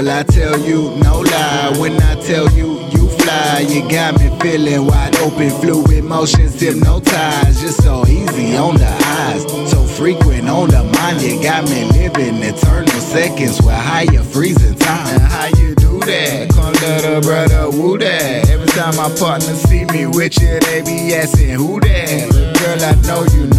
Girl, I tell you, no lie. When I tell you, you fly. You got me feeling wide open, fluid motions, hypnotized. You're so easy on the eyes, so frequent on the mind. You got me living eternal seconds with higher freezing time. And how you do that? Come little brother, woo that? Every time my partner see me with you, they be asking who that. Girl, I know you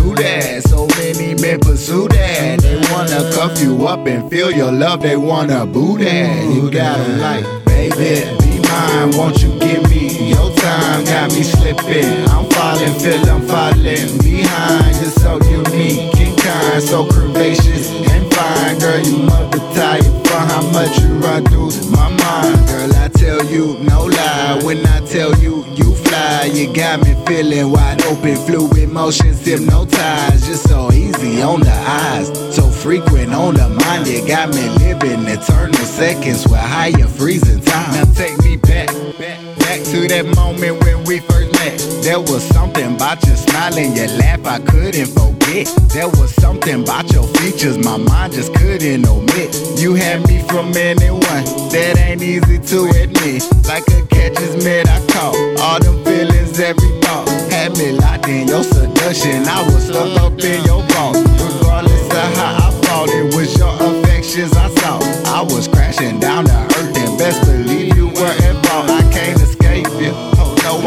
you up and feel your love. They wanna boo that. You got them like, baby, be mine. Won't you give me your time? Got me slipping. I'm falling, feel I'm falling behind. You're so unique and kind, so curvaceous and fine. Girl, you be tired for how much you run through my mind. Girl, I tell you, no lie. When I tell you, you fly. You got me feeling wide open, fluid motions, hypnotized. You're so easy on the eyes, so frequent on the mind. You got me living eternal seconds with higher freezing time. Now take me back, back, back to that moment when we first met. There was something about your smile and your laugh I couldn't forget. There was something about your features my mind just couldn't omit. You had me from anyone that ain't easy to admit. Like a catch is mid, I caught all them feelings, every thought. Had me locked in your seduction. I was stuck up in your. Regardless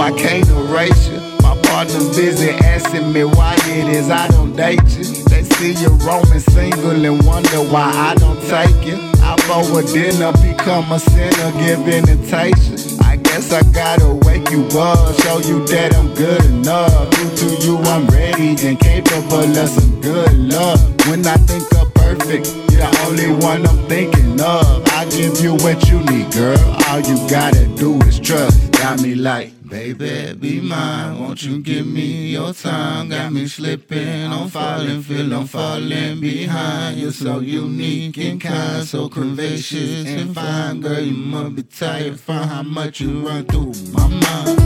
I can't erase you. My partner's busy asking me why it is I don't date you. They see you roaming single and wonder why I don't take you. I for a dinner, become a sinner, give invitation. I guess I gotta wake you up, show you that I'm good enough. Prove to you I'm ready and capable of some good love. When I think of perfect, you're the only one I'm thinking of. I give you what you need, girl. All you gotta do is trust. Got me like, baby, be mine. Won't you give me your time? Got me slipping, I'm falling, feel I'm falling behind. You're so unique and kind, so curvaceous and fine, girl. You must be tired from how much you run through my mind.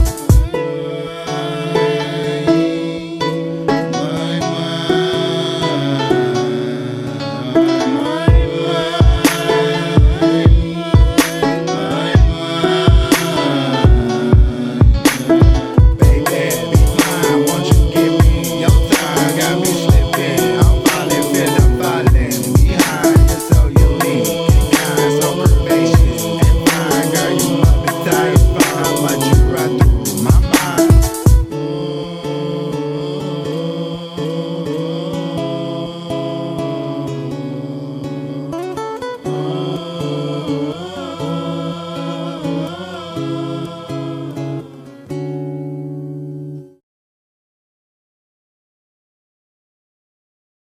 salvation.